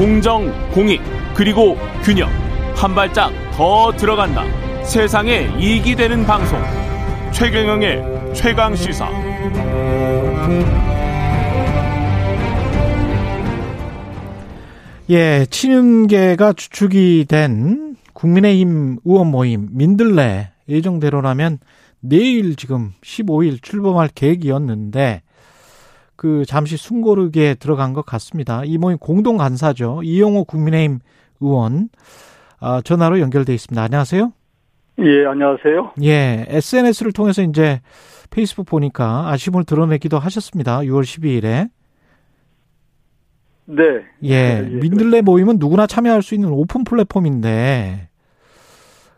공정, 공익, 그리고 균형. 한 발짝 더 들어간다. 세상에 이익이 되는 방송. 최경영의 최강 시사. 예, 친윤계가 주축이 된 국민의힘 의원 모임 민들레 예정대로라면 내일 지금 15일 출범할 계획이었는데 그 잠시 숨고르게 들어간 것 같습니다. 이 모임 공동 간사죠. 이용호 국민의힘 의원 아, 전화로 연결돼 있습니다. 안녕하세요. 예, 안녕하세요. 예, SNS를 통해서 이제 페이스북 보니까 아쉬움을 드러내기도 하셨습니다. 6월 12일에. 네. 예, 예, 민들레 모임은 누구나 참여할 수 있는 오픈 플랫폼인데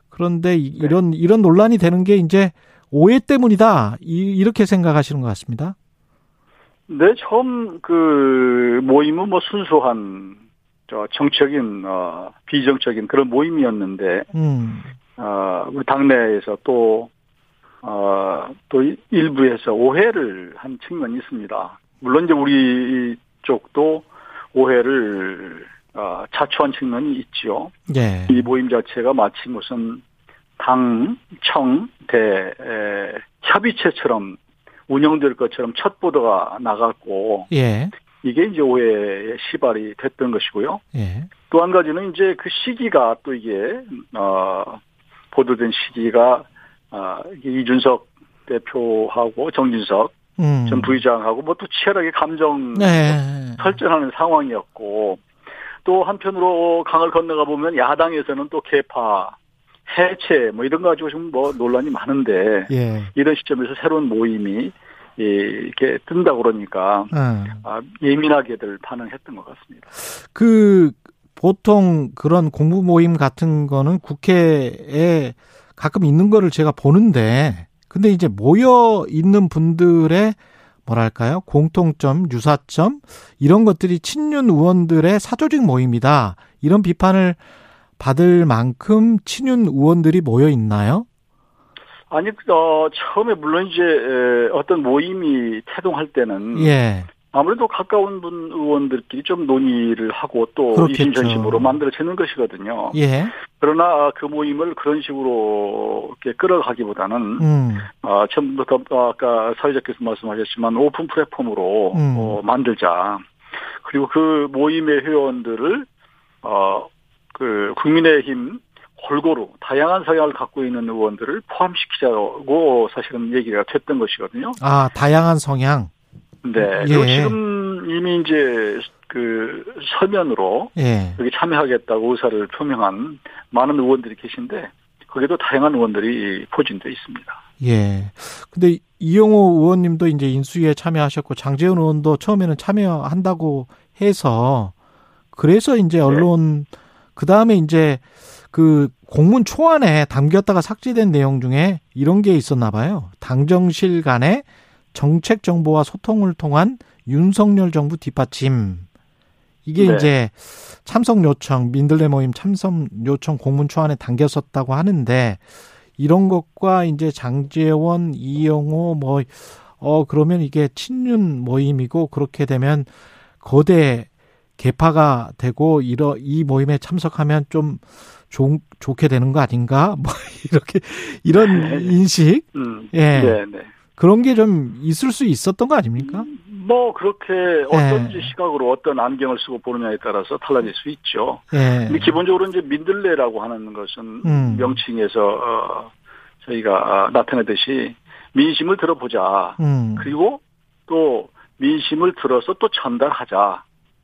그런데 네. 이런 네. 이런 논란이 되는 게 이제 오해 때문이다. 이, 렇게 생각하시는 것 같습니다. 네, 처음 그 모임은 뭐 순수한 저 정적인 어 비정적인 그런 모임이었는데 음. 어 우리 당내에서 또 어, 또 일부에서 오해를 한 측면이 있습니다. 물론 이제 우리 쪽도 오해를 어, 자초한 측면이 있죠. 예. 이 모임 자체가 마치 무슨 당, 청, 대, 에, 협의체처럼 운영될 것처럼 첫 보도가 나갔고, 예. 이게 이제 오해의 시발이 됐던 것이고요. 예. 또 한 가지는 이제 그 시기가 또 이게, 어, 보도된 시기가, 어, 이준석 대표하고 정진석 음. 전 부의장하고 뭐 또 치열하게 감정 네. 설전하는 상황이었고, 또 한편으로 강을 건너가 보면 야당에서는 또 개파, 해체 뭐 이런 거 가지고 지금 뭐 논란이 많은데 예. 이런 시점에서 새로운 모임이 이렇게 뜬다 그러니까 음. 예민하게들 반응했던 것 같습니다. 그 보통 그런 공부 모임 같은 거는 국회에 가끔 있는 거를 제가 보는데 근데 이제 모여 있는 분들의 뭐랄까요 공통점 유사점 이런 것들이 친윤 의원들의 사조직 모임이다 이런 비판을 받을 만큼 친윤 의원들이 모여 있나요? 아니, 어, 처음에 물론 이제 어떤 모임이 태동할 때는 예. 아무래도 가까운 분 의원들끼리 좀 논의를 하고 또 이심전심으로 만들어지는 것이거든요. 예. 그러나 그 모임을 그런 식으로 이렇게 끌어가기보다는 음. 어, 처음부터 아까 사회자께서 말씀하셨지만 오픈 플랫폼으로 음. 어, 만들자. 그리고 그 모임의 회원들을 어, 그 국민의힘 골고루 다양한 성향을 갖고 있는 의원들을 포함시키자고 사실은 얘기가 됐던 것이거든요. 아, 다양한 성향? 네. 예. 지금 이미 이제 그 서면으로 예. 여기 참여하겠다고 의사를 표명한 많은 의원들이 계신데 거기도 다양한 의원들이 포진돼 있습니다. 예. 근데 이용호 의원님도 이제 인수위에 참여하셨고 장재훈 의원도 처음에는 참여한다고 해서 그래서 이제 네. 언론 네. 그 다음에 이제 그 공문 초안에 담겼다가 삭제된 내용 중에 이런 게 있었나 봐요. 당정실 간의 정책 정보와 소통을 통한 윤석열 정부 뒷받침. 이게 네. 이제 참석 요청, 민들레 모임 참석 요청 공문 초안에 담겼었다고 하는데 이런 것과 이제 장재원, 이영호 뭐 어 그러면 이게 친윤 모임이고 그렇게 되면 거대 개파가 되고 이러 이 모임에 참석하면 좀 좋, 좋게 되는 거 아닌가? 뭐 이렇게 이런 네. 인식. 음, 예. 네, 네. 그런 게 좀 있을 수 있었던 거 아닙니까? 뭐 그렇게 어떤 예. 시각으로 어떤 안경을 쓰고 보느냐에 따라서 달라질 수 있죠. 예. 근데 기본적으로 이제 민들레라고 하는 것은 음. 명칭에서 어, 저희가 나타내듯이 민심을 들어보자. 음. 그리고 또 민심을 들어서 또 전달하자.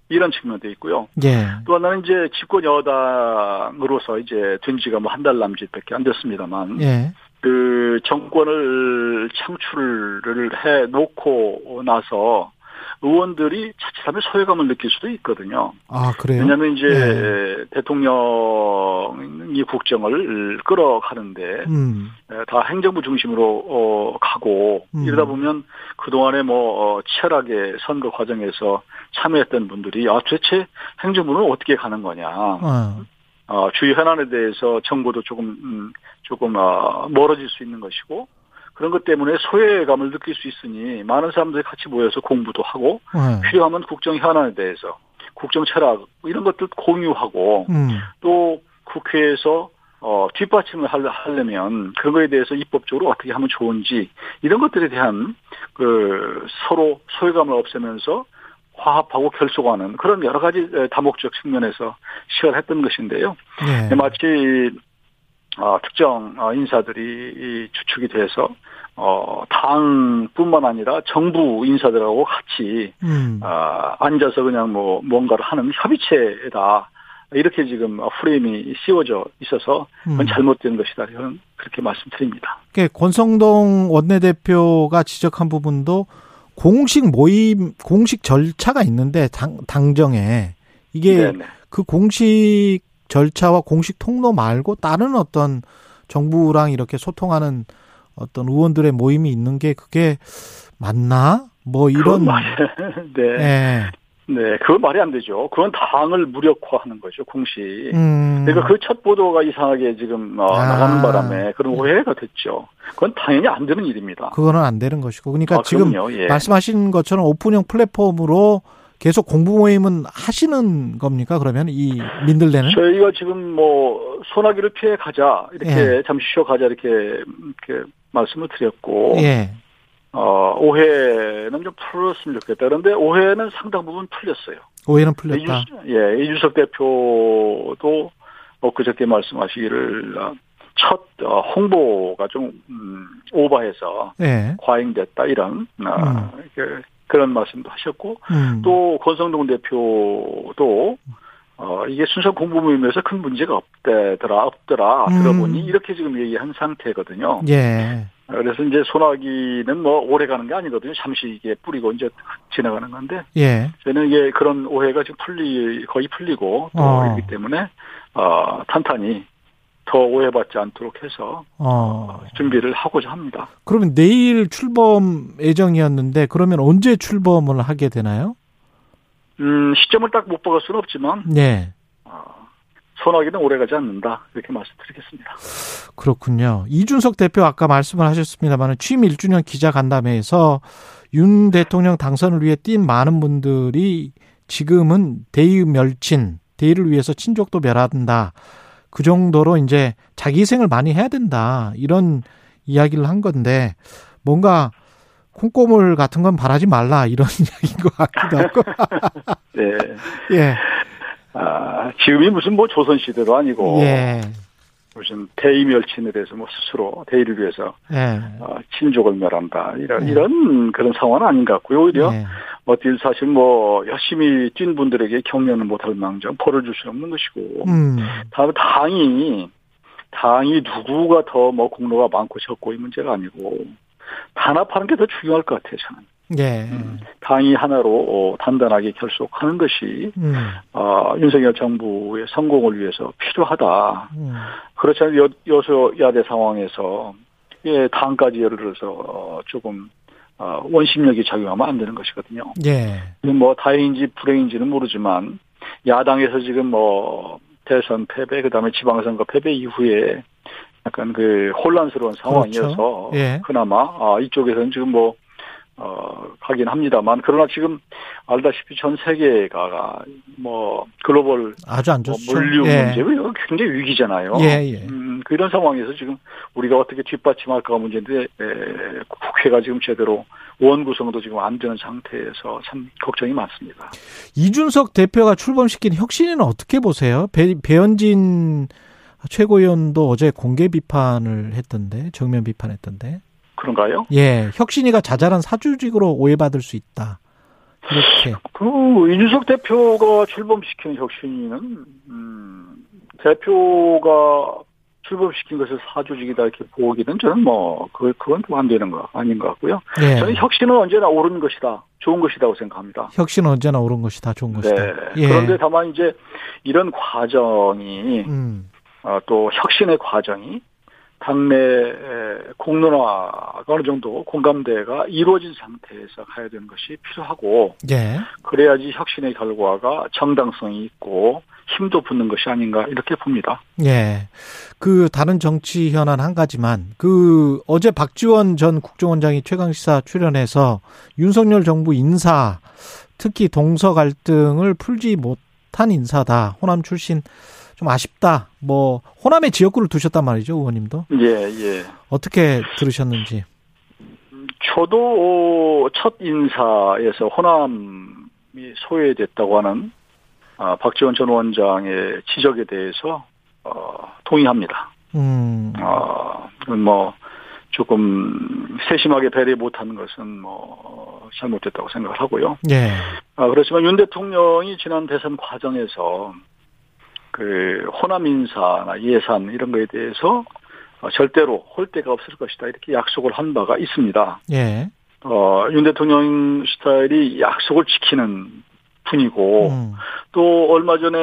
이런 측면도 있고요. 예. 또 하나는 이제 집권 여당으로서 이제 된 지가 뭐 한 달 남짓밖에 안 됐습니다만, 예. 그 정권을 창출을 해 놓고 나서 의원들이 자칫하면 소외감을 느낄 수도 있거든요. 아, 그래요? 왜냐하면 이제 예. 대통령이 국정을 끌어가는데 음. 다 행정부 중심으로 어, 가고 음. 이러다 보면 그 동안에 뭐 어, 치열하게 선거 과정에서 참여했던 분들이 아 도대체 행정부는 어떻게 가는 거냐. 어. 어, 주요 현안에 대해서 정보도 조금 음, 조금 어, 멀어질 수 있는 것이고 그런 것 때문에 소외감을 느낄 수 있으니 많은 사람들이 같이 모여서 공부도 하고 네. 필요하면 국정 현안에 대해서 국정 철학 이런 것들 공유하고 음. 또 국회에서 어, 뒷받침을 하려면 그런 거에 대해서 입법적으로 어떻게 하면 좋은지 이런 것들에 대한 그 서로 소외감을 없애면서 화합하고 결속하는 그런 여러 가지 다목적 측면에서 시작을 했던 것인데요. 네. 마치 어, 특정 어, 인사들이 주축이 돼서 어, 당뿐만 아니라 정부 인사들하고 같이 음. 어, 앉아서 그냥 뭐 뭔가를 하는 협의체다. 이렇게 지금 프레임이 씌워져 있어서 그건 음. 잘못된 것이다. 이런 그렇게 말씀드립니다. 권성동 원내대표가 지적한 부분도 공식 모임, 공식 절차가 있는데 당, 당정에 이게 네네. 그 공식 절차와 공식 통로 말고 다른 어떤 정부랑 이렇게 소통하는 어떤 의원들의 모임이 있는 게 그게 맞나? 뭐 이런 네. 네. 네, 그건 말이 안 되죠. 그건 당을 무력화하는 거죠, 공식. 음. 그러니까 그 첫 보도가 이상하게 지금 어, 아. 나가는 바람에 그런 오해가 됐죠. 그건 당연히 안 되는 일입니다. 그거는 안 되는 것이고. 그러니까 아, 지금 예. 말씀하신 것처럼 오픈형 플랫폼으로 계속 공부 모임은 하시는 겁니까? 그러면 이 민들레는? 저희가 지금 뭐 소나기를 피해 가자 이렇게 예. 잠시 쉬어 가자 이렇게 이렇게 말씀을 드렸고 예. 어, 오해는 좀 풀었으면 좋겠다. 그런데 오해는 상당 부분 풀렸어요. 오해는 풀렸다. 이, 예, 이준석 대표도 엊그저께 말씀하시기를 첫 어, 홍보가 좀 음, 오버해서 네. 과잉됐다 이런 어, 음. 그런 말씀도 하셨고 음. 또 권성동 대표도 어, 이게 순서 공부 모임에서 큰 문제가 없대더라, 없더라, 음. 들어보니 이렇게 지금 얘기한 상태거든요. 예. 그래서 이제 소나기는 뭐 오래 가는 게 아니거든요. 잠시 이게 뿌리고 이제 지나가는 건데. 예. 저는 이게 그런 오해가 지금 풀리, 거의 풀리고 또 어. 있기 때문에, 어, 탄탄히 더 오해받지 않도록 해서 어. 준비를 하고자 합니다. 그러면 내일 출범 예정이었는데 그러면 언제 출범을 하게 되나요? 음, 시점을 딱 못 박을 수는 없지만. 네. 어, 소나기는 오래가지 않는다. 이렇게 말씀드리겠습니다. 그렇군요. 이준석 대표 아까 말씀을 하셨습니다만 취임 1주년 기자 간담회에서 윤 대통령 당선을 위해 뛴 많은 분들이 지금은 대의 멸친, 대의를 위해서 친족도 멸한다. 그 정도로 이제 자기 희생을 많이 해야 된다. 이런 이야기를 한 건데 뭔가 콩고물 같은 건 바라지 말라 이런 이야기인 것 같기도 하고. 네. 예. 아, 지금이 무슨 뭐 조선시대도 아니고. 예. 무슨 대의 멸친에 대해서 뭐 스스로 대의를 위해서 예. 어, 친족을 멸한다 이런 예. 이런 그런 상황은 아닌 것 같고요 오히려 예. 어떻게 사실 뭐 열심히 뛴 분들에게 격려는 못할 망정 벌을 줄 수는 없는 것이고 음. 다음 당이 당이 누구가 더 뭐 공로가 많고 적고 이 문제가 아니고 단합하는 게 더 중요할 것 같아요, 저는. 예. 음, 당이 하나로 어, 단단하게 결속하는 것이 음. 어, 윤석열 정부의 성공을 위해서 필요하다. 음. 그렇지 않으면 여, 여소야대 상황에서 예, 당까지 예를 들어서 어, 조금 어, 원심력이 작용하면 안 되는 것이거든요. 예. 뭐 다행인지 불행인지는 모르지만 야당에서 지금 뭐 대선 패배 그다음에 지방선거 패배 이후에 약간 그 혼란스러운 상황이어서 그렇죠. 예. 그나마 아, 이쪽에서는 지금 뭐 어, 하긴 합니다만, 그러나 지금 알다시피 전 세계가 뭐 글로벌 아주 안 좋죠. 뭐 물류 예. 문제 굉장히 위기잖아요. 예, 예. 음, 그런 상황에서 지금 우리가 어떻게 뒷받침할까가 문제인데 에, 국회가 지금 제대로 원 구성도 지금 안 되는 상태에서 참 걱정이 많습니다. 이준석 대표가 출범시킨 혁신위는 어떻게 보세요? 배, 배현진 최고위원도 어제 공개 비판을 했던데 정면 비판했던데. 그런가요? 예, 혁신이가 자잘한 사주직으로 오해받을 수 있다. 이렇게. 그 이준석 대표가 출범시킨 혁신이는 음, 대표가 출범시킨 것을 사주직이다 이렇게 보기는 저는 뭐 그, 그건 좀안 되는 거 아닌 것 같고요. 예. 저는 혁신은 언제나 옳은 것이다, 좋은 것이라고 생각합니다. 혁신은 언제나 옳은 것이다, 좋은 것이다. 네. 예. 그런데 다만 이제 이런 과정이 음. 어, 또 혁신의 과정이 당내 공론화가 어느 정도 공감대가 이루어진 상태에서 가야 되는 것이 필요하고 예. 그래야지 혁신의 결과가 정당성이 있고 힘도 붙는 것이 아닌가 이렇게 봅니다. 예. 그 다른 정치 현안 한 가지만 그 어제 박지원 전 국정원장이 최강 시사 출연해서 윤석열 정부 인사 특히 동서 갈등을 풀지 못한 인사다. 호남 출신 좀 아쉽다. 뭐 호남에 지역구를 두셨단 말이죠, 의원님도. 예, 예. 어떻게 들으셨는지. 저도 첫 인사에서 호남이 소외됐다고 하는 아, 박지원 전 원장의 지적에 대해서 어, 동의합니다. 음. 어, 뭐 조금 세심하게 배려 못하는 것은 뭐 잘못됐다고 생각을 하고요. 예. 아, 그렇지만 윤 대통령이 지난 대선 과정에서 그 호남 인사나 예산 이런 거에 대해서 어, 절대로 홀 데가 없을 것이다 이렇게 약속을 한 바가 있습니다. 예. 어, 윤 대통령 스타일이 약속을 지키는 분이고 음. 또 얼마 전에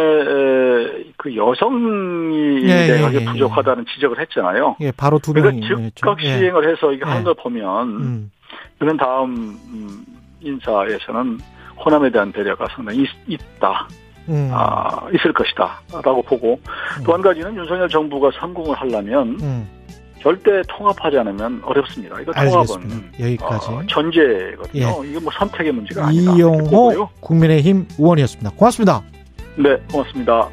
그 여성이 예, 내각에 예, 예, 부족하다는 지적을 했잖아요. 예, 바로 두 명이 그러니까 즉각 예. 시행을 해서 이거 하는 걸 보면 음. 그런 다음 음, 인사에서는 호남에 대한 배려가 상당히 있, 있다. 음. 아, 있을 것이다라고 보고 음. 또한 가지는 윤석열 정부가 성공을 하려면 음. 절대 통합하지 않으면 어렵습니다. 이거 통합은 여기까지 어, 전제거든요. 예. 이게 뭐 선택의 문제가 아니다. 이용호 국민의힘 의원이었습니다. 고맙습니다. 네, 고맙습니다.